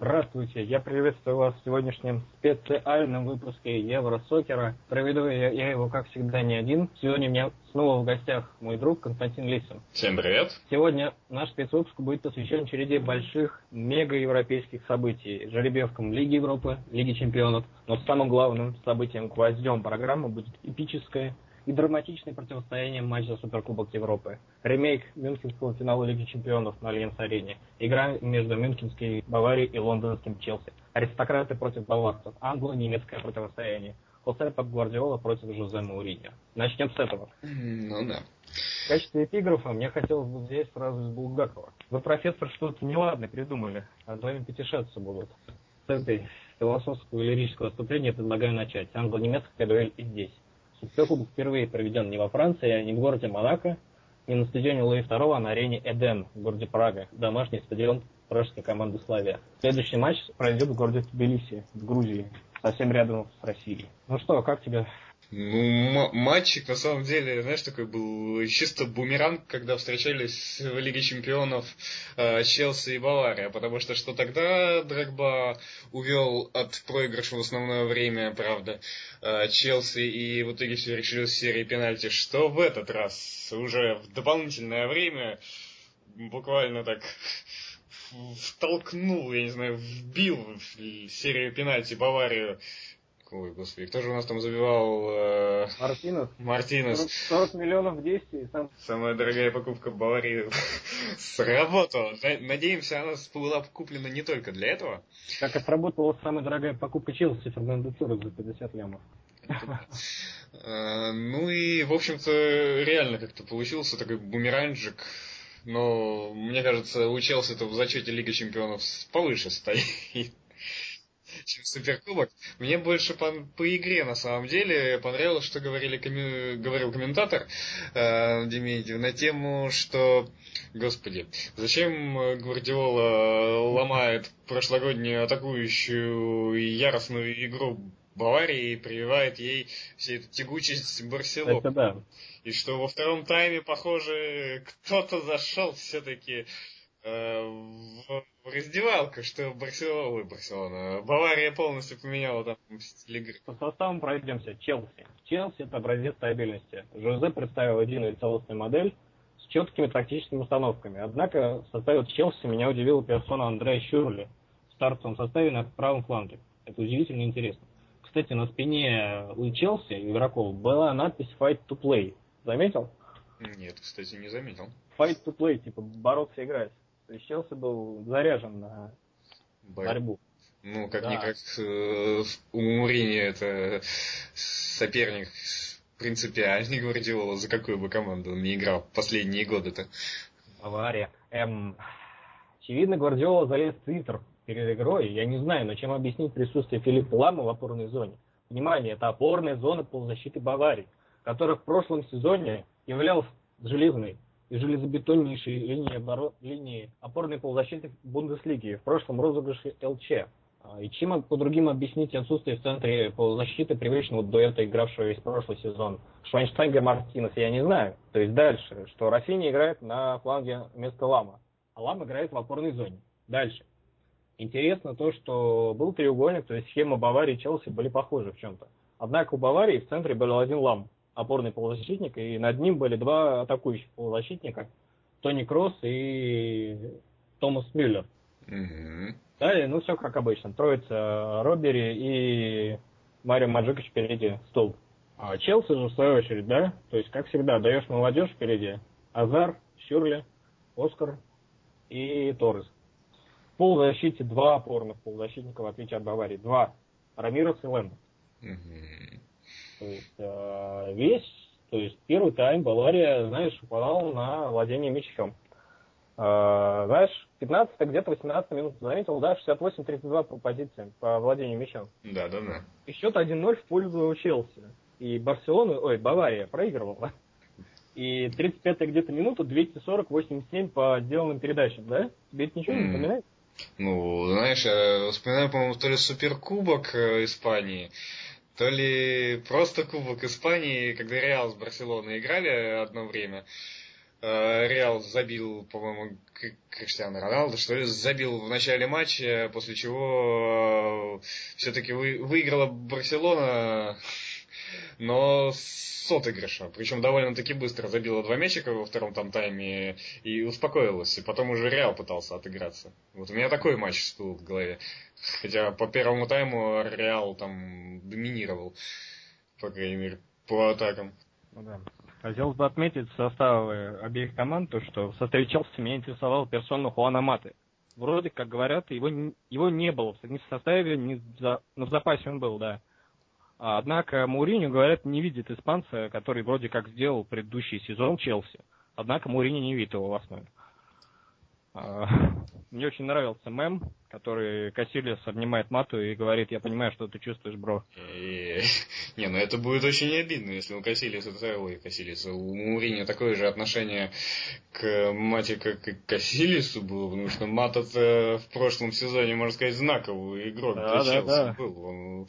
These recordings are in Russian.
Здравствуйте, я приветствую вас в сегодняшнем специальном выпуске Евросокера. Проведу я, я его, как всегда, не один. Сегодня у меня снова в гостях мой друг Константин Лисин. Всем привет. Сегодня наш спецвыпуск будет посвящен череде больших мега-европейских событий. Жеребьевкам Лиги Европы, Лиги Чемпионов. Но самым главным событием, гвоздем программы будет эпическое и драматичное противостояние матча за Суперкубок Европы. Ремейк мюнхенского финала Лиги Чемпионов на Альянс-арене. Игра между мюнхенской Баварией и лондонским Челси. Аристократы против баварцев. Англо-немецкое противостояние. Хосе Пеп Гвардиола против Жозе Мауриньо. Начнем с этого. Ну да. В качестве эпиграфа мне хотелось бы взять фразу из Булгакова. Вы, профессор, что-то неладное придумали, а вами пятишаться будут. С этой философского и лирического отступления предлагаю начать. Англо-немецкая дуэль и здесь. Суперкубок впервые проведен не во Франции, а не в городе Монако, не на стадионе Луи II, а на арене Эден в городе Прага, домашний стадион пражской команды Славия. Следующий матч пройдет в городе Тбилиси, в Грузии, совсем рядом с Россией. Ну что, как тебе ну, матчик, на самом деле, знаешь, такой был чисто бумеранг, когда встречались в Лиге Чемпионов э, Челси и Бавария, потому что что тогда Драгба увел от проигрыша в основное время, правда, э, Челси, и в итоге все решилось в серии пенальти, что в этот раз уже в дополнительное время буквально так втолкнул, я не знаю, вбил в серию пенальти Баварию Ой, господи, кто же у нас там забивал? Э... Мартинес. Мартинес. 40, 40 миллионов в действии. Сам... Самая дорогая покупка Баварии сработала. Надеемся, она была куплена не только для этого. Как и сработала самая дорогая покупка Челси Фернандо Торрес за 50 лямов. Э, ну и, в общем-то, реально как-то получился такой бумеранжик. Но, мне кажется, у Челси это в зачете Лиги Чемпионов повыше стоит чем Суперкубок. Мне больше по, по игре на самом деле понравилось, что говорили, коми, говорил комментатор э, Дементьев на тему, что, господи, зачем Гвардиола ломает прошлогоднюю атакующую и яростную игру Баварии и прививает ей всю эту тягучесть Барселоны. Это да. И что во втором тайме, похоже, кто-то зашел все-таки в, в раздевалку, что Барселона, Барселона, Бавария полностью поменяла там стиль игры. По составам пройдемся. Челси. Челси это образец стабильности. Жозе представил единую целостную модель с четкими тактическими установками. Однако в составе Челси меня удивила персона Андрея Щурли в стартовом составе на правом фланге. Это удивительно интересно. Кстати, на спине у Челси игроков была надпись Fight to Play. Заметил? Нет, кстати, не заметил. Fight to Play, типа бороться играть. То есть Челси был заряжен на борьбу. Ну, как-никак да. э, у Мурини это соперник принципиальный Гвардиола, за какую бы команду он не играл последние годы-то. Авария. Эм, очевидно, Гвардиола залез в Твиттер перед игрой. Я не знаю, но чем объяснить присутствие Филиппа Лама в опорной зоне. Внимание, это опорная зона полузащиты Баварии, которая в прошлом сезоне являлась железной и железобетоннейшей линии, оборот, линии опорной полузащиты Бундеслиги, в прошлом розыгрыше ЛЧ. А, и чем по другим объяснить отсутствие в центре полузащиты привычного дуэта, игравшего весь прошлый сезон Швайнштайгер Мартинес, я не знаю. То есть дальше, что Рафини играет на фланге вместо Лама, а Лам играет в опорной зоне. Дальше. Интересно то, что был треугольник, то есть схема Баварии и Челси были похожи в чем-то. Однако у Баварии в центре был один Лам, опорный полузащитник, и над ним были два атакующих полузащитника, Тони Кросс и Томас Мюллер. Угу. Далее, ну все как обычно, троица Робери и Марио Маджикович впереди стол. А Челси же в свою очередь, да, то есть как всегда, даешь молодежь впереди, Азар, Щурли, Оскар и Торрес. В полузащите два опорных полузащитника, в отличие от Баварии. Два. Рамирос и Лэнд. Угу. То есть э, весь, то есть первый тайм Бавария, знаешь, упадал на владение мячом. Э, знаешь, 15 где-то 18 минут заметил, да, 68-32 по позициям по владению мячом. Да, да, да. И счет 1-0 в пользу Челси. И Барселона, ой, Бавария проигрывала. И 35 где-то минута, 240-87 по сделанным передачам, да? Тебе это ничего не напоминает? Ну, знаешь, я вспоминаю, по-моему, то ли Суперкубок э, Испании, то ли просто Кубок Испании, когда Реал с Барселоной играли одно время. э, Реал забил, по-моему, Криштиану Роналду, что ли, забил в начале матча, после чего э, все-таки вы, выиграла Барселона, но с отыгрыша. Причем довольно-таки быстро забила два мячика во втором там тайме и успокоилась. И потом уже Реал пытался отыграться. Вот у меня такой матч всплыл в голове. Хотя по первому тайму Реал там доминировал, по крайней мере, по атакам. Ну да. Хотелось бы отметить составы обеих команд, то, что в составе Челси меня интересовал персона Хуана Маты. Вроде, как говорят, его, его не было ни в составе, ни за, но в запасе он был, да. Однако Мауриню, говорят, не видит испанца, который вроде как сделал предыдущий сезон Челси. Однако Мауриню не видит его в основе. А, мне очень нравился мем, который Кассилис обнимает Мату и говорит, я понимаю, что ты чувствуешь, бро. Не, ну это будет очень обидно, если у Кассилиса, ой, Кассилиса, у Мурини такое же отношение к Мате, как и к Кассилису было, потому что Мат это в прошлом сезоне, можно сказать, знаковый игрок да, для да, Челси да. был. Он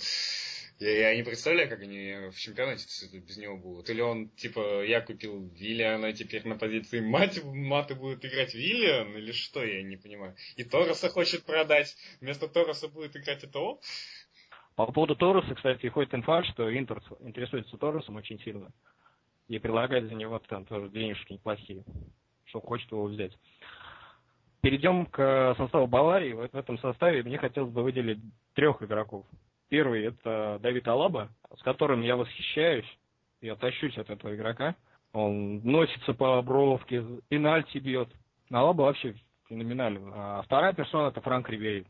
я, я не представляю, как они в чемпионате без него будут. Или он, типа, я купил Виллиана, теперь на позиции мать, маты будет играть Виллиан, или что, я не понимаю. И Тороса хочет продать, вместо Тороса будет играть ЭТО? По поводу Тороса, кстати, ходит инфа, что Интер интересуется Торосом очень сильно. И предлагает за него там тоже денежки неплохие, что хочет его взять. Перейдем к составу Баварии. В этом составе мне хотелось бы выделить трех игроков. Первый это Давид Алаба, с которым я восхищаюсь. Я тащусь от этого игрока. Он носится по бровке, пенальти бьет. Алаба вообще феноменальный. А вторая персона это Франк Ривери.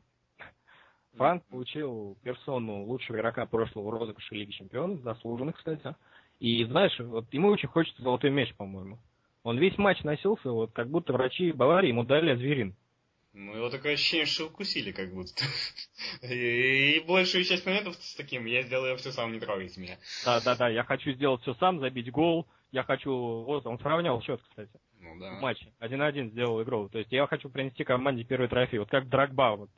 Франк получил персону лучшего игрока прошлого розыгрыша Лиги Чемпионов, заслуженных, кстати. И знаешь, вот ему очень хочется золотой мяч, по-моему. Он весь матч носился, вот как будто врачи Баварии ему дали зверин. Ну, его такое ощущение, что укусили как будто. И, и большую часть моментов с таким, я сделаю все сам, не трогайте меня. Да, да, да, я хочу сделать все сам, забить гол. Я хочу, вот он сравнял счет, кстати. Ну да. В матче. 1-1 сделал игру. То есть я хочу принести команде первый трофей. Вот как Драгба, вот.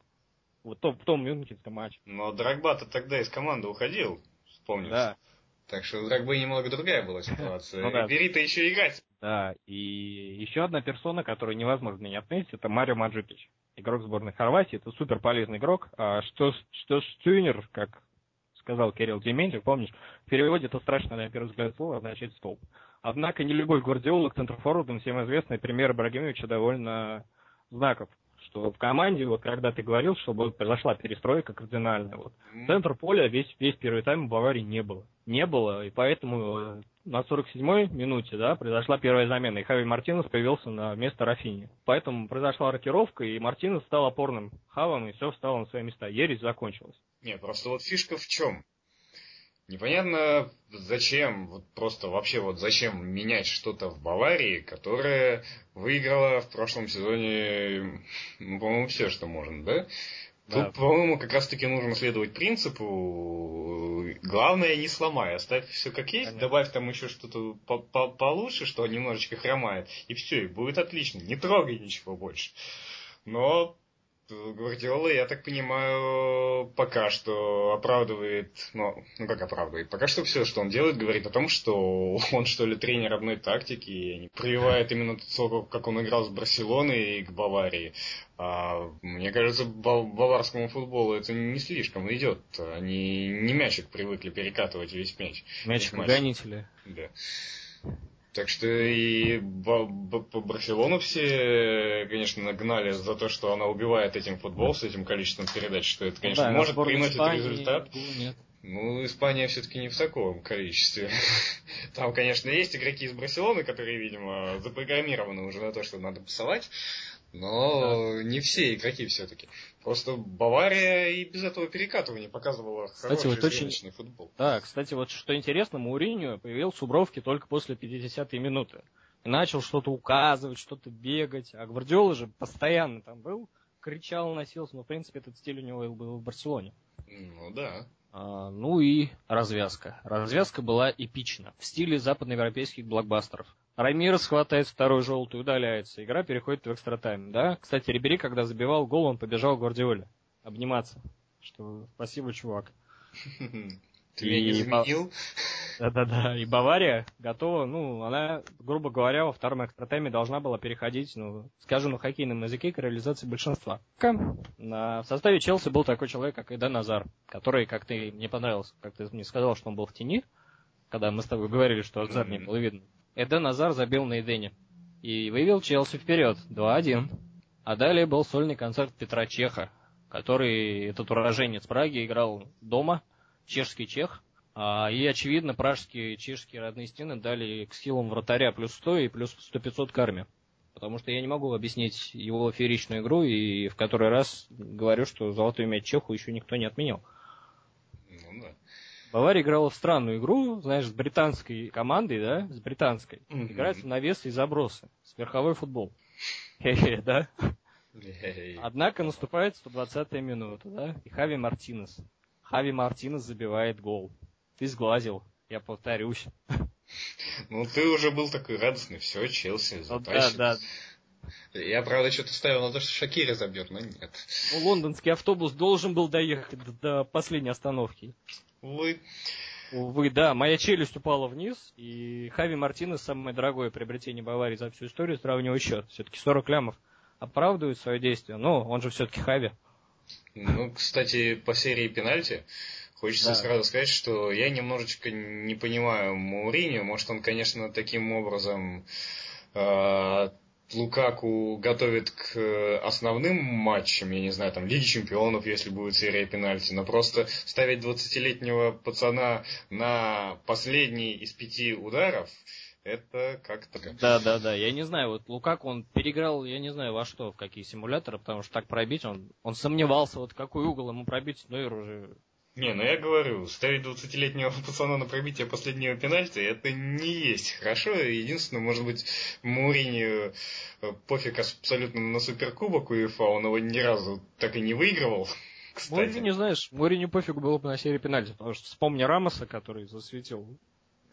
Вот то, в том мюнхенском матче. Но Драгба-то тогда из команды уходил, вспомнишь? Да. Так что у Драгбы немного другая была ситуация. ну, да. Бери-то еще играть. Да, и еще одна персона, которую невозможно не отметить, это Марио Маджукич. Игрок сборной Хорватии, это супер полезный игрок. А что, что Штюнер, как сказал Кирилл Дементьев, помнишь, в переводе это страшно, на первый взгляд, слово означает столб. Однако не любой Гвардиола к центрфорвардам, всем известный пример Ибрагимовича довольно знаков что в команде, вот когда ты говорил, что произошла перестройка кардинальная, вот, центр поля весь, весь первый тайм в Баварии не было. Не было, и поэтому э, на 47-й минуте, да, произошла первая замена, и Хави Мартинес появился на место Рафини. Поэтому произошла рокировка, и Мартинес стал опорным хавом, и все встало на свои места. Ересь закончилась. Нет, просто вот фишка в чем? Непонятно, зачем, вот просто вообще вот зачем менять что-то в Баварии, которая выиграла в прошлом сезоне, ну, по-моему, все, что можно, да? Да. Тут, по-моему, как раз-таки нужно следовать принципу, главное не сломай, оставь все как есть, Понятно. добавь там еще что-то по -по получше, что немножечко хромает, и все, и будет отлично, не трогай ничего больше. Но Гвардиола, я так понимаю, пока что оправдывает, ну, ну как оправдывает, пока что все, что он делает, говорит о том, что он что ли тренер одной тактики, и прививает именно то, как он играл с Барселоной и к Баварии. А, мне кажется, баварскому футболу это не слишком идет. Они не мячик привыкли перекатывать весь мяч. Мячик гонители. Да. Так что и по Барселону все, конечно, нагнали за то, что она убивает этим футбол с этим количеством передач, что это, конечно, да, может приносить Испании, результат. Нет. Ну, Испания все-таки не в таком количестве. Там, конечно, есть игроки из Барселоны, которые, видимо, запрограммированы уже на то, что надо пасовать, но да. не все игроки все-таки. Просто Бавария и без этого перекатывания показывала кстати, хороший вот очень... футбол. Да, кстати, вот что интересно, Мауриньо появился у Бровки только после 50-й минуты. И начал что-то указывать, что-то бегать. А Гвардиола же постоянно там был, кричал, носился. Но, в принципе, этот стиль у него был в Барселоне. Ну, да. А, ну и развязка. Развязка была эпична. В стиле западноевропейских блокбастеров. Рамирес хватает второй желтый, удаляется. Игра переходит в экстра тайм. Да? Кстати, Рибери, когда забивал гол, он побежал к Гвардиоле обниматься. Что спасибо, чувак. Ты меня не заменил? Да-да-да, и Бавария готова, ну, она, грубо говоря, во втором экстратайме должна была переходить, ну, скажем на хоккейном языке, к реализации большинства. На, в составе Челси был такой человек, как Эден Назар, который, как ты мне понравился, как ты мне сказал, что он был в тени, когда мы с тобой говорили, что Азар не было видно. Эден Назар забил на Эдене и вывел Челси вперед 2-1. А далее был сольный концерт Петра Чеха, который, этот уроженец Праги, играл дома, чешский чех. А, и, очевидно, пражские чешские родные стены дали к скиллам вратаря плюс 100 и плюс 100-500 карме. Потому что я не могу объяснить его фееричную игру, и в который раз говорю, что золотой мяч Чеху еще никто не отменял. Ну да. Бавария играла в странную игру, знаешь, с британской командой, да, с британской. Mm-hmm. Играет на вес и забросы. С верховой футбол. Хе-хе, да? Однако наступает 120-я минута, да, и Хави Мартинес. Хави Мартинес забивает гол. Ты сглазил, я повторюсь. Ну, ты уже был такой радостный, все, Челси, затащит. Ну, да, да. Я, правда, что-то ставил на то, что Шакири забьет, но нет. Ну, лондонский автобус должен был доехать до, до последней остановки. Увы. Увы, да. Моя челюсть упала вниз, и Хави Мартинес, самое дорогое приобретение Баварии за всю историю, сравнивает счет. Все-таки 40 лямов оправдывает свое действие. Но он же все-таки Хави. Ну, кстати, по серии пенальти хочется да. сразу сказать, что я немножечко не понимаю Мауринio. Может, он, конечно, таким образом э, Лукаку готовит к э, основным матчам, я не знаю, там, Лиги Чемпионов, если будет серия пенальти, но просто ставить 20-летнего пацана на последний из пяти ударов, это как-то... Да, да, да. Я не знаю, вот Лукаку он переиграл, я не знаю во что, в какие симуляторы, потому что так пробить, он, он сомневался, вот какой угол ему пробить, но и уже не, ну я говорю, ставить 20-летнего пацана на пробитие последнего пенальти, это не есть хорошо. Единственное, может быть, Мурини э, пофиг абсолютно на суперкубок УЕФА, он его ни разу так и не выигрывал. Кстати. Не знаешь, Мури не пофиг было бы на серии пенальти, потому что вспомни Рамоса, который засветил.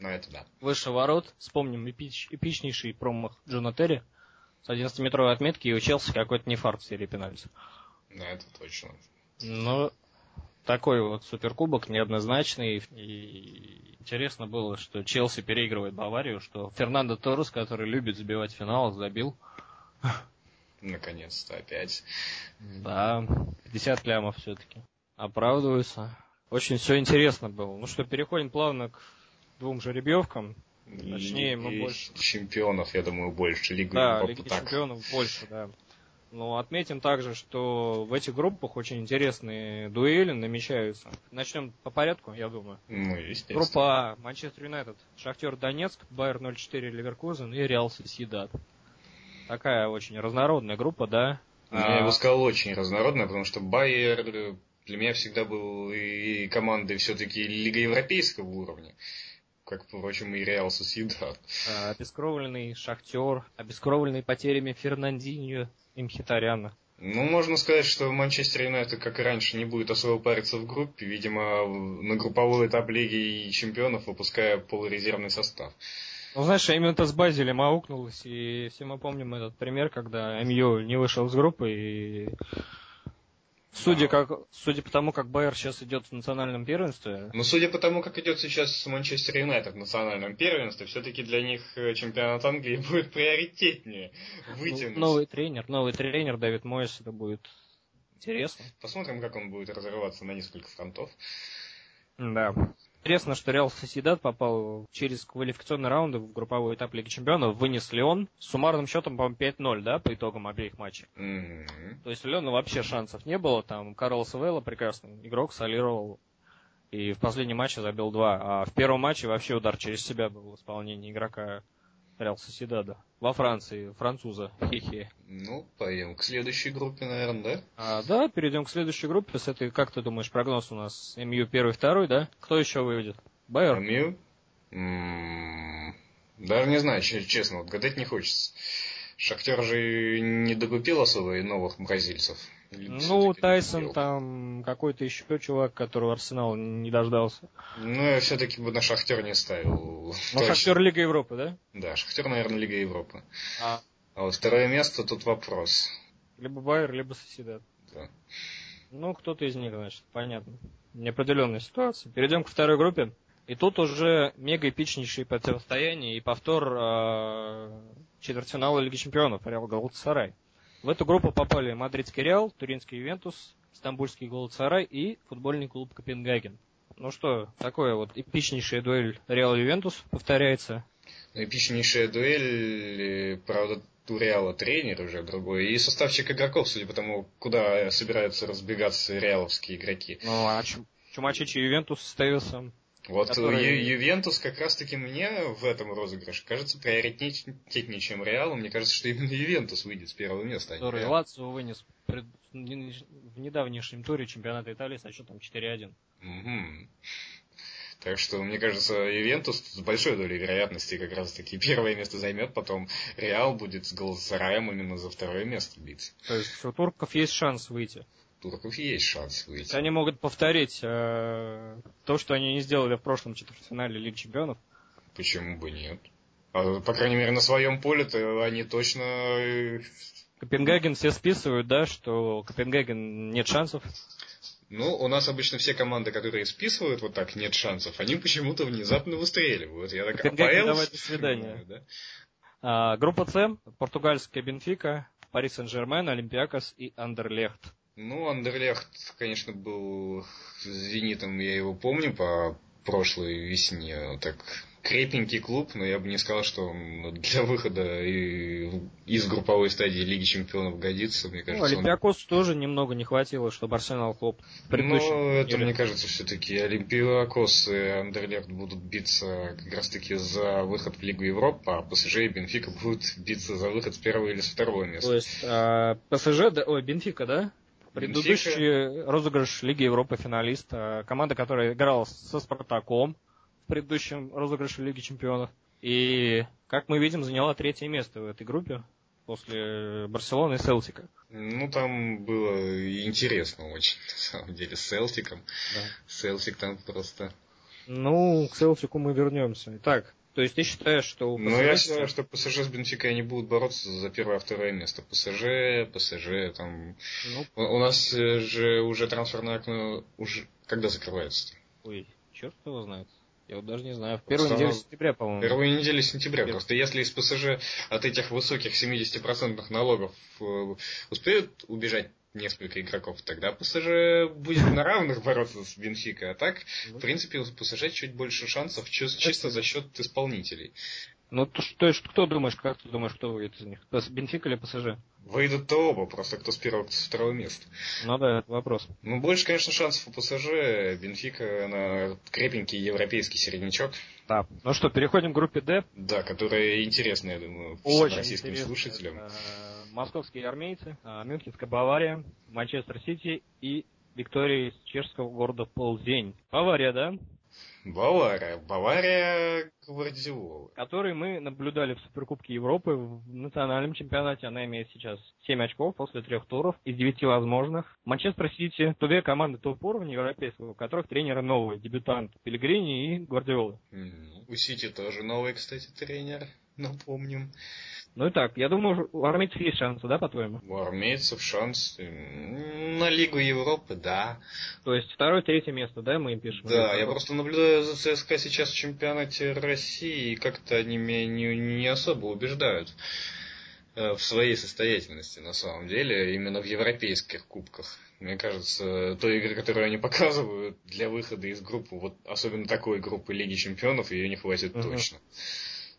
Ну это да. Выше ворот, вспомним эпич, эпичнейший промах Джона Терри с 11-метровой отметки и учился какой-то нефарт в серии пенальти. Да, это точно. Но такой вот суперкубок неоднозначный. И интересно было, что Челси переигрывает Баварию, что Фернандо Торрес, который любит забивать финал, забил. Наконец-то опять. Да, 50 лямов все-таки. Оправдываются. Очень все интересно было. Ну что, переходим плавно к двум жеребьевкам. Точнее, мы больше... Чемпионов, я думаю, больше. Лигу да, Лиги так. чемпионов больше, да. Но отметим также, что в этих группах очень интересные дуэли намечаются. Начнем по порядку, я думаю. Ну, естественно. Группа А. Манчестер Юнайтед, Шахтер Донецк, Байер 04 Ливеркузен и Реал Сосидат. Такая очень разнородная группа, да? Ну, я бы сказал, очень разнородная, потому что Байер для меня всегда был и командой все-таки Лига Европейского уровня как, впрочем, и Реал Сосидат. Обескровленный Шахтер, обескровленный потерями Фернандинho, и Мхитаряна. Ну, можно сказать, что Манчестер Юнайтед, как и раньше, не будет особо париться в группе. Видимо, на групповой этап Лиги и чемпионов выпуская полурезервный состав. Ну, знаешь, именно это с Базелем аукнулось, и все мы помним этот пример, когда МЮ не вышел из группы, и Судя, как, судя по тому, как Байер сейчас идет в национальном первенстве. Ну, судя по тому, как идет сейчас Манчестер Юнайтед в национальном первенстве, все-таки для них э, чемпионат Англии будет приоритетнее вытянуть. Ну, новый тренер, новый тренер Дэвид Мойс, это будет интересно. Посмотрим, как он будет разрываться на несколько фронтов. Да. Интересно, что Реал Соседат попал через квалификационные раунды в групповой этап Лиги Чемпионов, вынес Леон с суммарным счетом, по-моему, 5-0, да, по итогам обеих матчей. Mm-hmm. То есть у Леона вообще шансов не было, там Карлос Велла прекрасный игрок, солировал и в последнем матче забил два, а в первом матче вообще удар через себя был в исполнении игрока Реал Соседада. Во Франции, француза. Хе-хе. Ну, пойдем к следующей группе, наверное, да? А, да, перейдем к следующей группе. С этой, как ты думаешь, прогноз у нас МЮ первый, второй, да? Кто еще выведет? Байер? МЮ? М-м-м, даже не знаю, честно, вот гадать не хочется. Шахтер же не докупил особо и новых бразильцев. Ну, Тайсон там какой-то еще чувак, которого Арсенал не дождался. Ну, я все-таки бы на Шахтер не ставил. Ну, Шахтер Лига Европы, да? Да, Шахтер, наверное, Лига Европы. А, а вот второе место тут вопрос. Либо Байер, либо Соседат. Да. Ну, кто-то из них, значит, понятно. неопределенная ситуация. Перейдем к второй группе. И тут уже мега эпичнейшие противостояния и повтор э, четвертьфинала Лиги Чемпионов Реал Галатасарай. В эту группу попали Мадридский Реал, Туринский Ювентус, Стамбульский Галатасарай и футбольный клуб Копенгаген. Ну что, такое вот эпичнейшая дуэль Реал Ювентус повторяется. Эпичнейшая дуэль, правда, у Реала тренер уже другой, и составчик игроков, судя по тому, куда собираются разбегаться реаловские игроки. Ну, а чумачечий Ювентус с Тевисом. Вот который... Ю- Ювентус как раз-таки мне в этом розыгрыше кажется приоритетнее, чем Реал. Мне кажется, что именно Ювентус выйдет с первого места. А который Лацио вынес пред... в недавнейшем туре чемпионата Италии со счетом 4-1. Угу. Так что, мне кажется, Ювентус с большой долей вероятности как раз таки первое место займет, потом Реал будет с Галасараем именно за второе место биться. То есть у турков есть шанс выйти? Турков есть шанс выйти. Они могут повторить э, то, что они не сделали в прошлом четвертьфинале Лиги Чемпионов. Почему бы нет? А, по крайней мере, на своем поле-то они точно... Э, Копенгаген все списывают, да, что Копенгаген нет шансов. Ну, у нас обычно все команды, которые списывают вот так, нет шансов, они почему-то внезапно выстреливают. Я так, Копенгаген, давай до свидания. Да? А, группа С, португальская Бенфика, Пари Сен-Жермен, Олимпиакос и Андерлехт. Ну, Андерлехт, конечно, был зенитом, я его помню по прошлой весне. Так крепенький клуб, но я бы не сказал, что он для выхода из групповой стадии Лиги Чемпионов годится. Мне кажется, ну, Олимпиакосу он... тоже немного не хватило, чтобы Арсенал хлоп. Ну, это, или... мне кажется, все-таки Олимпиакос и Андерлехт будут биться как раз-таки за выход в Лигу Европы, а ПСЖ и Бенфика будут биться за выход с первого или с второго места. То есть а, ПСЖ, да, ой, Бенфика, да? Предыдущий Бенфика. розыгрыш Лиги Европы финалист. Команда, которая играла со Спартаком в предыдущем розыгрыше Лиги Чемпионов. И, как мы видим, заняла третье место в этой группе после Барселоны и Селтика. Ну, там было интересно очень, на самом деле, с Селтиком. Да. Селтик там просто... Ну, к Селтику мы вернемся. Итак, то есть ты считаешь, что... ПСЖ... Ну, я считаю, что ПСЖ с Бенфикой они будут бороться за первое-второе место. ПСЖ, ПСЖ, там... Ну... У нас э, же уже трансферное окно уже... Когда закрывается? -то? Ой, черт его знает. Я вот даже не знаю. В первой неделе сентября, по-моему. Первой неделе сентября. Первый. Просто если из ПСЖ от этих высоких 70% налогов э, успеют убежать несколько игроков, тогда ПСЖ будет на равных бороться с Бенфикой. А так, в принципе, у ПСЖ чуть больше шансов чисто за счет исполнителей. Ну, то, то есть, кто думаешь, как ты думаешь, кто выйдет из них? Бенфика или ПСЖ? Выйдут-то оба, просто кто с первого, кто с второго места. Ну да, это вопрос. Ну, больше, конечно, шансов у ПСЖ. Бенфика, она крепенький европейский середнячок. Да. Ну что, переходим к группе D. Да, которая интересная, я думаю, Очень российским слушателям. Это московские армейцы, а, Мюнхенская Бавария, Манчестер Сити и Виктория из чешского города Ползень. Бавария, да? Бавария. Бавария Гвардиола. Который мы наблюдали в Суперкубке Европы в национальном чемпионате. Она имеет сейчас 7 очков после трех туров из 9 возможных. Манчестер Сити, две команды топ-уровня европейского, у которых тренеры новые, дебютант Пелегрини и Гвардиола. Mm-hmm. У Сити тоже новый, кстати, тренер, напомним. Ну и так, я думаю, у армейцев есть шансы, да, по-твоему? У армейцев шанс на Лигу Европы, да. То есть второе, третье место, да, мы им пишем? Да, я просто наблюдаю за ЦСКА сейчас в чемпионате России, и как-то они меня не, не особо убеждают э, в своей состоятельности, на самом деле, именно в европейских кубках. Мне кажется, той игры, которую они показывают для выхода из группы, вот особенно такой группы Лиги Чемпионов, ее не хватит uh-huh. точно.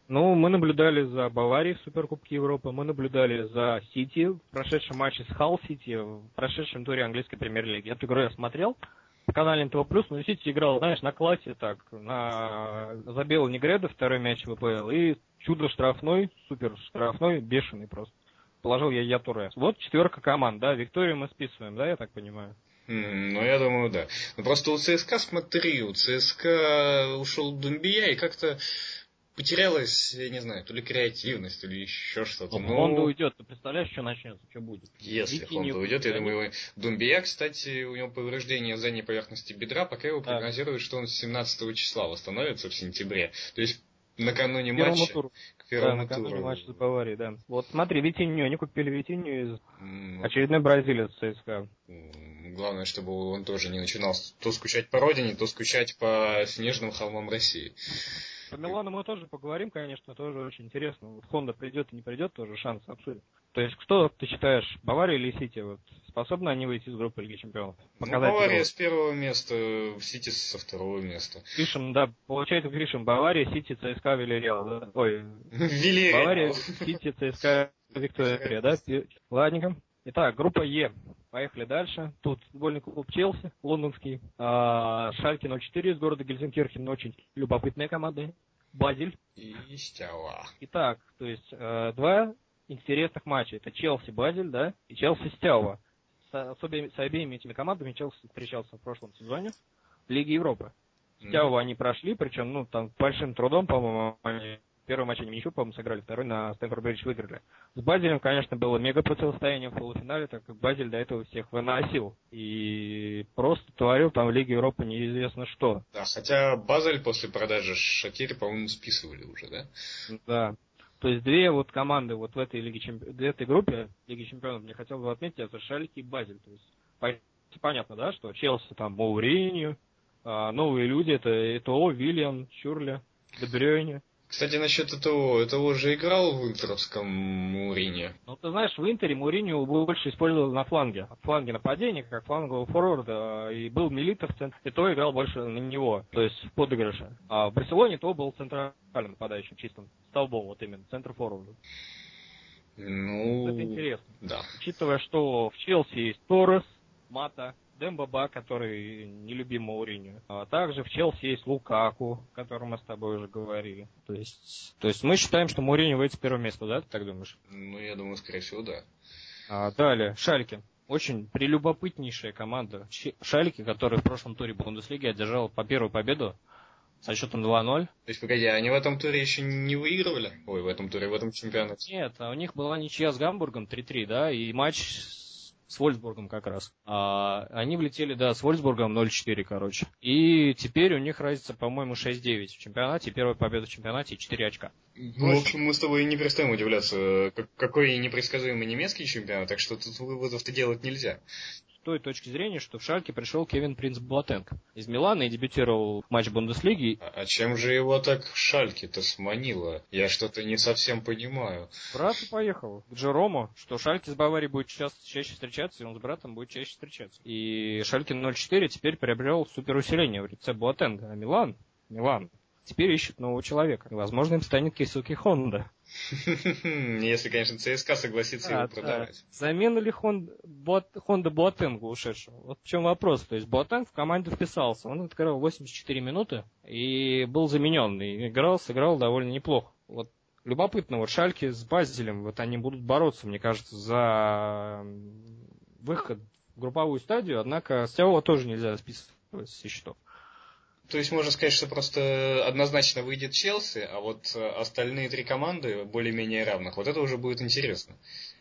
Ну, мы наблюдали за Баварией в Суперкубке Европы, мы наблюдали за Сити в прошедшем матче с Халл Сити, в прошедшем туре английской премьер-лиги. Эту игру я смотрел по канале НТВ+, но Сити играл, знаешь, на классе так, на... забил Негредо второй мяч в АПЛ, и чудо штрафной, супер штрафной, бешеный просто. Положил я Я Туре. Вот четверка команд, да, Викторию мы списываем, да, я так понимаю? ну, я думаю, да. Ну, просто у ЦСКА, смотри, у ЦСКА ушел Думбия, и как-то потерялась, я не знаю, то ли креативность, то ли еще что-то. Но, но... Хонда уйдет, ты представляешь, что начнется, что будет? Если Вики Хонда уйдет, я думаю, Думбия, кстати, у него повреждение задней поверхности бедра, пока его прогнозируют, что он с 17 числа восстановится в сентябре. То есть накануне матча, туру. первому да, накануне туру. матч с Баварией, да. Вот смотри, Витинью, они купили Витинью из mm. очередной бразилец ЦСКА. Главное, чтобы он тоже не начинал то скучать по родине, то скучать по снежным холмам России. По Милану мы тоже поговорим, конечно, тоже очень интересно. Хонда придет и не придет, тоже шанс обсудим. То есть, кто ты считаешь, Бавария или Сити? Вот, способны они выйти из группы Лиги Чемпионов? Ну, Бавария с первого места, Сити со второго места. Пишем, да, получается, пишем Бавария, Сити, ЦСКА, Вильяреал, да? Ой, Вильяреал. Бавария, Сити, ЦСКА, Виктория, да? Ладненько. Итак, группа Е. Поехали дальше. Тут футбольный клуб Челси, лондонский. А, Шальки 04 из города Гельзенкирхен. Очень любопытная команда. Базель. И Стяла. Итак, то есть э, два интересных матча. Это Челси Базель, да, и Челси Стяува. С, с, обеими, с обеими этими командами Челси встречался в прошлом сезоне в Лиге Европы. Стяува mm-hmm. они прошли, причем, ну, там, большим трудом, по-моему, они Первый матч они ничего, по-моему, сыграли, второй на Стэнфорд Бридж выиграли. С Базелем, конечно, было мега противостояние в полуфинале, так как Базель до этого всех выносил. И просто творил там в Лиге Европы неизвестно что. Да, хотя Базель после продажи Шатири, по-моему, списывали уже, да? Да. То есть две вот команды вот в этой Лиге Чемпионов, в этой группе Лиги Чемпионов, мне хотел бы отметить, это Шальки и Базель. То есть понятно, да, что Челси там Мауринью, а новые люди, это Этоо, Вильям, Чурли, Дебрёйне. Кстати, насчет этого, это уже играл в интеровском Мурине. Ну, ты знаешь, в Интере Муриню больше использовал на фланге. В фланге нападения, как флангового форварда, и был Милитов в центре, и то играл больше на него, то есть в подыгрыше. А в Барселоне то был центральным нападающим, чистым, столбом, вот именно, центр форварда. Ну, это интересно. Да. Учитывая, что в Челси есть Торрес, Мата, Дембаба, который нелюбим Мауриню. А также в Челси есть Лукаку, о котором мы с тобой уже говорили. То есть, то есть мы считаем, что Мауриню выйдет с первого места, да, ты так думаешь? Ну, я думаю, скорее всего, да. А, далее, Шальки. Очень прелюбопытнейшая команда. Шальки, который в прошлом туре Бундеслиги одержал по первую победу со счетом 2-0. То есть, погоди, они в этом туре еще не выигрывали? Ой, в этом туре, в этом чемпионате? Нет, а у них была ничья с Гамбургом 3-3, да, и матч с Вольсбургом как раз. А, они влетели, да, с Вольсбургом 0-4, короче. И теперь у них разница, по-моему, 6-9 в чемпионате. Первая победа в чемпионате и 4 очка. Ну, в общем, мы с тобой не перестаем удивляться, какой непредсказуемый немецкий чемпионат, так что тут выводов-то делать нельзя той точки зрения, что в Шальке пришел Кевин Принц Буатенко из Милана и дебютировал в матч Бундеслиги. А, а чем же его так Шальке-то сманило? Я что-то не совсем понимаю. Брат поехал к Джерому, что Шальке с Баварией будет чаще, чаще встречаться, и он с братом будет чаще встречаться. И Шальке 0-4 теперь приобрел суперусиление в лице Буатенко. А Милан, Милан, теперь ищет нового человека. возможно, им станет Кисуки Хонда. Если, конечно, ЦСКА согласится его продавать. Замена ли Хонда, Буатенга ушедшего? Вот в чем вопрос. То есть Буатенг в команду вписался. Он отыграл 84 минуты и был заменен. И играл, сыграл довольно неплохо. Вот любопытно, вот Шальки с Базелем, вот они будут бороться, мне кажется, за выход в групповую стадию, однако Стяова тоже нельзя списывать со счетов. То есть можно сказать, что просто однозначно выйдет Челси, а вот э, остальные три команды более-менее равных. Вот это уже будет интересно.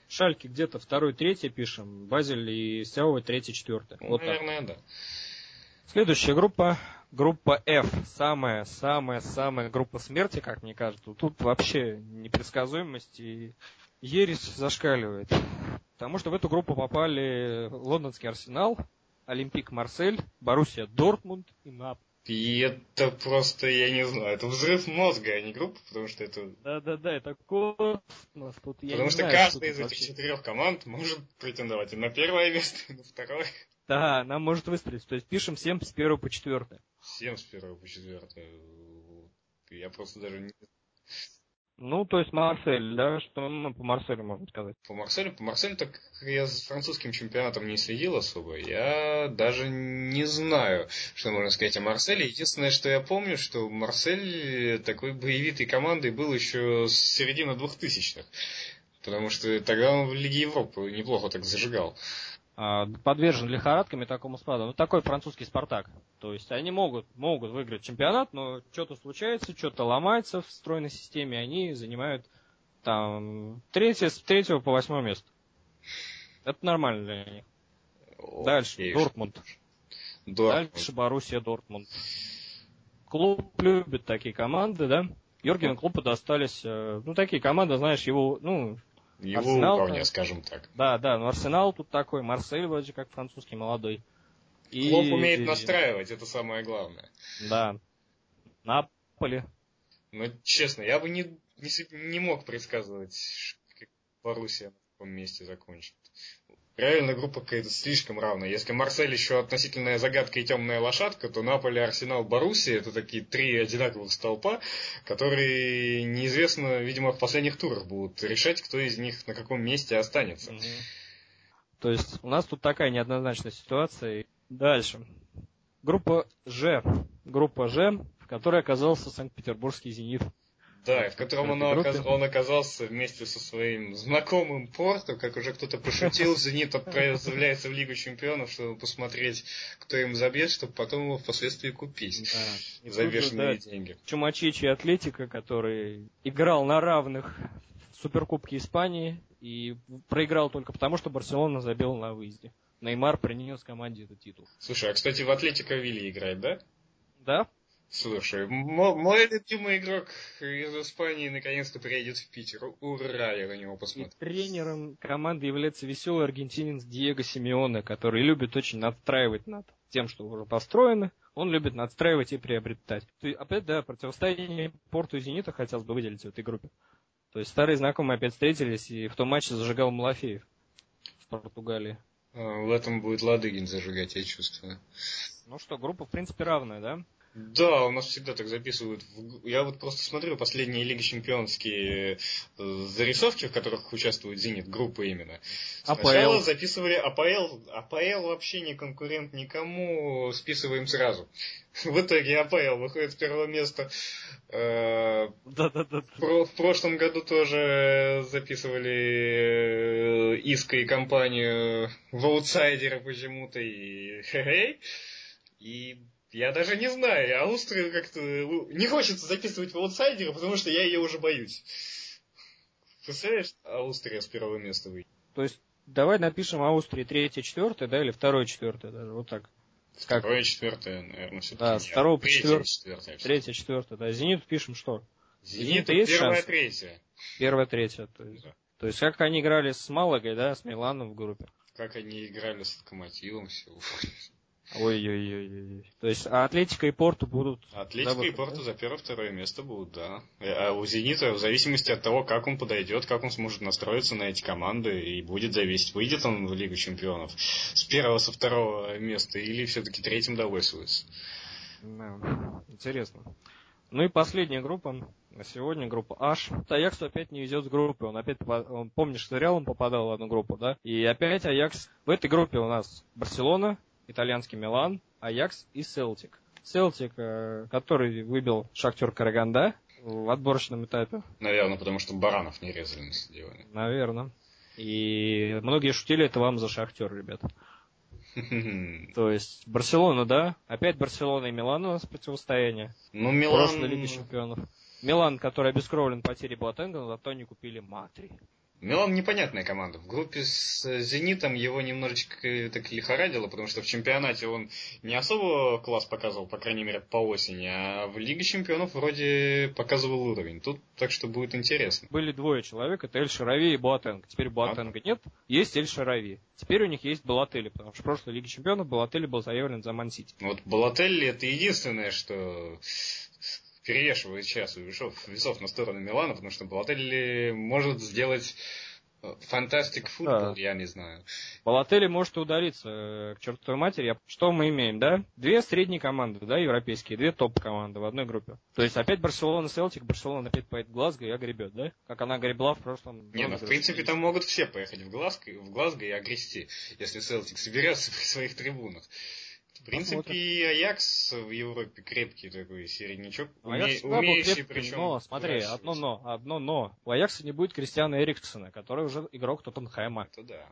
Шальки где-то второй, третий пишем, Базель и Сяова третий, четвертый. Вот Наверное, так. да. Следующая группа, группа F, самая, самая, самая группа смерти, как мне кажется. Тут вообще непредсказуемость и ересь зашкаливает. Потому что в эту группу попали лондонский Арсенал, Олимпик Марсель, Боруссия Дортмунд и Нап. И это просто, я не знаю, это взрыв мозга, а не группа, потому что это... Да-да-да, это космос. Тут я потому что знаю, каждая из этих вообще... четырех команд может претендовать и на первое место, и на второе. Да, она может выстрелить. То есть пишем всем с первого по четвертое. Всем с первого по четвертое. Я просто даже не ну, то есть Марсель, да, что ну, по Марселю можно сказать? По Марселю, по Марселю, так я с французским чемпионатом не следил особо. Я даже не знаю, что можно сказать о Марселе. Единственное, что я помню, что Марсель такой боевитой командой был еще с середины двухтысячных. Потому что тогда он в Лиге Европы неплохо так зажигал. А, подвержен лихорадками такому спаду. Ну, такой французский Спартак. То есть они могут, могут выиграть чемпионат, но что-то случается, что-то ломается в стройной системе, они занимают там третье, с третьего по восьмое место. Это нормально для них. О, Дальше. Дортмунд. Дортмунд. Дальше Боруссия Дортмунд. Клуб любит такие команды, да? Йоргену Клопу достались, э, ну, такие команды, знаешь, его, ну, Его Арсенал, уровня, скажем так. да, да, ну, Арсенал тут такой, Марсель вроде как французский молодой. И- Клоп умеет настраивать, это самое главное. Да. Наполи. Но, честно, я бы не, не, не мог предсказывать, как Боруссия на каком месте закончит. Реально группа какая-то слишком равная. Если Марсель еще относительная загадка и темная лошадка, то Наполе, Арсенал, Боруссия это такие три одинаковых столпа, которые неизвестно, видимо, в последних турах будут решать, кто из них на каком месте останется. Мгм. То есть у нас тут такая неоднозначная ситуация. Дальше. Группа Ж. Группа Ж, в которой оказался Санкт-Петербургский «Зенит». Да, в котором он, оказ- он оказался вместе со своим знакомым Порту, как уже кто-то пошутил, Зенит отправляется в Лигу Чемпионов, чтобы посмотреть, кто им забьет, чтобы потом его впоследствии купить Да. За бешеные да, деньги. Чумачичи Атлетика, который играл на равных в Суперкубке Испании и проиграл только потому, что Барселона забил на выезде. Неймар принес команде этот титул. Слушай, а кстати, в Атлетико Вилли играет, да? Да? Слушай, мо- мой любимый игрок из Испании наконец-то приедет в Питер. Ура, я на него И посмотрю. тренером команды является веселый аргентинец Диего Симеоне, который любит очень надстраивать над тем, что уже построено. Он любит надстраивать и приобретать. То есть, опять, да, противостояние Порту и Зенита хотелось бы выделить в этой группе. То есть старые знакомые опять встретились, и в том матче зажигал Малафеев в Португалии. А, В этом будет Ладыгин зажигать, я чувствую. Ну что, группа в принципе равная, да? Да, у нас всегда так записывают. Я вот просто смотрю последние Лиги Чемпионские э, зарисовки, в которых участвует Зенит, группы именно. Сначала АПЛ. записывали АПЛ. АПЛ вообще не конкурент никому, списываем сразу. В итоге АПЛ выходит с первого места. Э, Да-да-да. в прошлом году тоже записывали э, Иска и компанию в аутсайдеры почему-то и. И я даже не знаю, Аустрию как-то ну, не хочется записывать в аутсайдеры, потому что я ее уже боюсь. Представляешь, Аустрия с первого места выйдет. То есть давай напишем Австрии третье, четвертое, да, или второе, четвертое даже, вот так. Как? Второе, четвертое, наверное, все-таки. Да, с второго по четвертое. четвертое. Третье, четвертое, да. Зенит пишем что? Зенит, Зенита есть первое, шанс? третье. Первое, третье. То есть, Да. то есть как они играли с Малагой, да, с Миланом в группе. Как они играли с Локомотивом, все. Ой-ой-ой. То есть а Атлетика и Порту будут... Атлетика за и Порту да? за первое-второе место будут, да. А у Зенита, в зависимости от того, как он подойдет, как он сможет настроиться на эти команды, и будет зависеть, выйдет он в Лигу Чемпионов с первого, со второго места, или все-таки третьим довольствуется. Да, интересно. Ну и последняя группа на сегодня, группа H. Аяксу опять не везет с группы. Он опять, он, помнишь, что Реал он попадал в одну группу, да? И опять Аякс. В этой группе у нас Барселона, итальянский Милан, Аякс и Селтик. Селтик, э, который выбил Шахтер Караганда в отборочном этапе, Наверное, потому что баранов не резали на стадионе. наверное. И многие шутили, это вам за Шахтер, ребята. То есть Барселона, да? Опять Барселона и Милан у нас противостояние. Ну, Прошлой Лиги Милан... Чемпионов. Милан, который обескровлен потерей Буатенга, но зато не купили Матри. Милан непонятная команда. В группе с э, Зенитом его немножечко э, так лихорадило, потому что в чемпионате он не особо класс показывал, по крайней мере, по осени, а в Лиге Чемпионов вроде показывал уровень. Тут так что будет интересно. Были двое человек, это Эль Шарави и Буатенг. Теперь Буатенга нет, есть Эль Шарави. Теперь у них есть Балатели, потому что в прошлой Лиге Чемпионов Балатели был заявлен за Мансити. Вот Балателли это единственное, что перевешивает сейчас весов, весов на сторону Милана, потому что Балателли может сделать фантастик футбол, Да. я не знаю. Балатели может и удалиться э, к чертовой матери. Что мы имеем, да? Две средние команды, да, европейские, две топ-команды в одной группе. То есть опять Барселона Селтик, Барселона опять поедет в Глазго и огребет, да? Как она гребла в прошлом Не, ну в принципе там могут все поехать в Глазго, в Глазго и огрести, если Селтик соберется при своих трибунах. В принципе, Аякс в Европе крепкий такой середнячок, уме- умеющий крепким, причем но, смотри, одно но, одно но. У Аякса не будет Кристиана Эриксона, который уже игрок Тоттенхэма. Это да.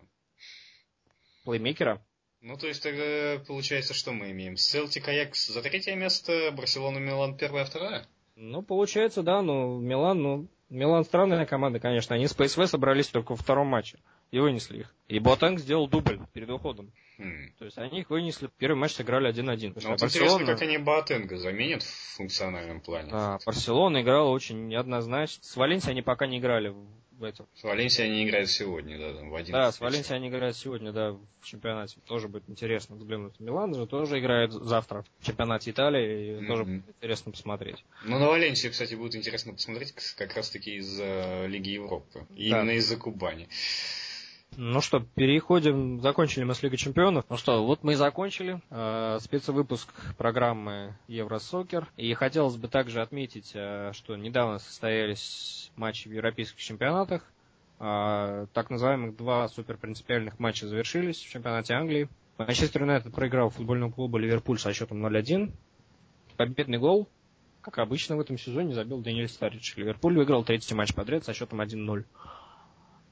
Плеймейкера. Ну, то есть тогда получается, что мы имеем? Селтик, Аякс за третье место, Барселона, Милан первое, второе? Ну, получается, да, ну, Милан, ну, Милан странная команда, конечно. Они с ПСВ собрались только во втором матче. И вынесли их. И Ботанг сделал дубль перед уходом. Хм. То есть они их вынесли, первый матч сыграли 1-1. Ну, вот что интересно, Барселона, как они Боатенга заменят в функциональном плане. а, Барселона играла очень неоднозначно. С Валенсией они пока не играли в- этом. С Валенсией они играют сегодня, да, там, в 11 Да, с Валенсией они играют сегодня, да, в чемпионате. Тоже будет интересно взглянуть. Милан же тоже играет завтра в чемпионате Италии, и тоже Мгм. будет интересно посмотреть. Ну, на Валенсию, кстати, будет интересно посмотреть как раз-таки из-за Лиги Европы. И Да. именно из-за Кубани. Ну что, переходим, закончили мы с Лигой Чемпионов. Ну что, вот мы и закончили э, спецвыпуск программы Евросокер. И хотелось бы также отметить, э, что недавно состоялись матчи в европейских чемпионатах. Э, так называемых два суперпринципиальных матча завершились в чемпионате Англии. Манчестер Юнайтед проиграл футбольному клубу Ливерпуль со счетом 0-1. Победный гол, как обычно в этом сезоне, забил Даниэль Старидж. Ливерпуль выиграл третий матч подряд со счетом 1-0.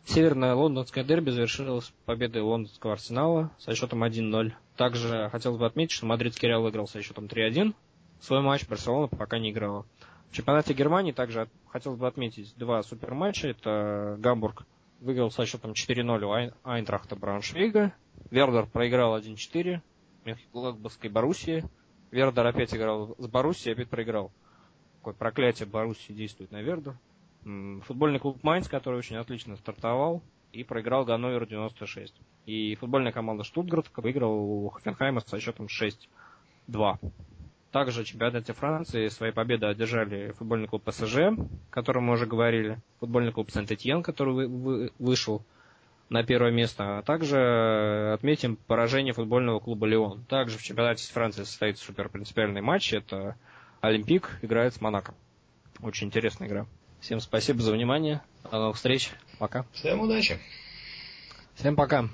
Северное лондонское дерби завершилось победой лондонского арсенала со счетом 1-0. Также хотелось бы отметить, что мадридский Реал выиграл со счетом 3-1. Свой матч Барселона пока не играла. В чемпионате Германии также от- хотелось бы отметить два суперматча. Это Гамбург выиграл со счетом 4-0 у Айн- Айнтрахта Брауншвейга. Вердер проиграл 1-4 Мönchengladbachской Боруссии. Вердер опять играл с Боруссией, опять проиграл. Какое проклятие Боруссии действует на Вердер. Футбольный клуб Майнц, который очень отлично стартовал и проиграл Ганноверу 96. И футбольная команда Штутгарт выиграла у Хофенхайма со счетом 6-2. Также в чемпионате Франции свои победы одержали футбольный клуб ПСЖ, о котором мы уже говорили, футбольный клуб Сент-Этьен, который вы- вы- вышел на первое место, а также отметим поражение футбольного клуба Леон. Также в чемпионате Франции состоится супер принципиальный матч, это Олимпик играет с Монако. Очень интересная игра. Всем спасибо за внимание. До новых встреч. Пока. Всем удачи! Всем пока.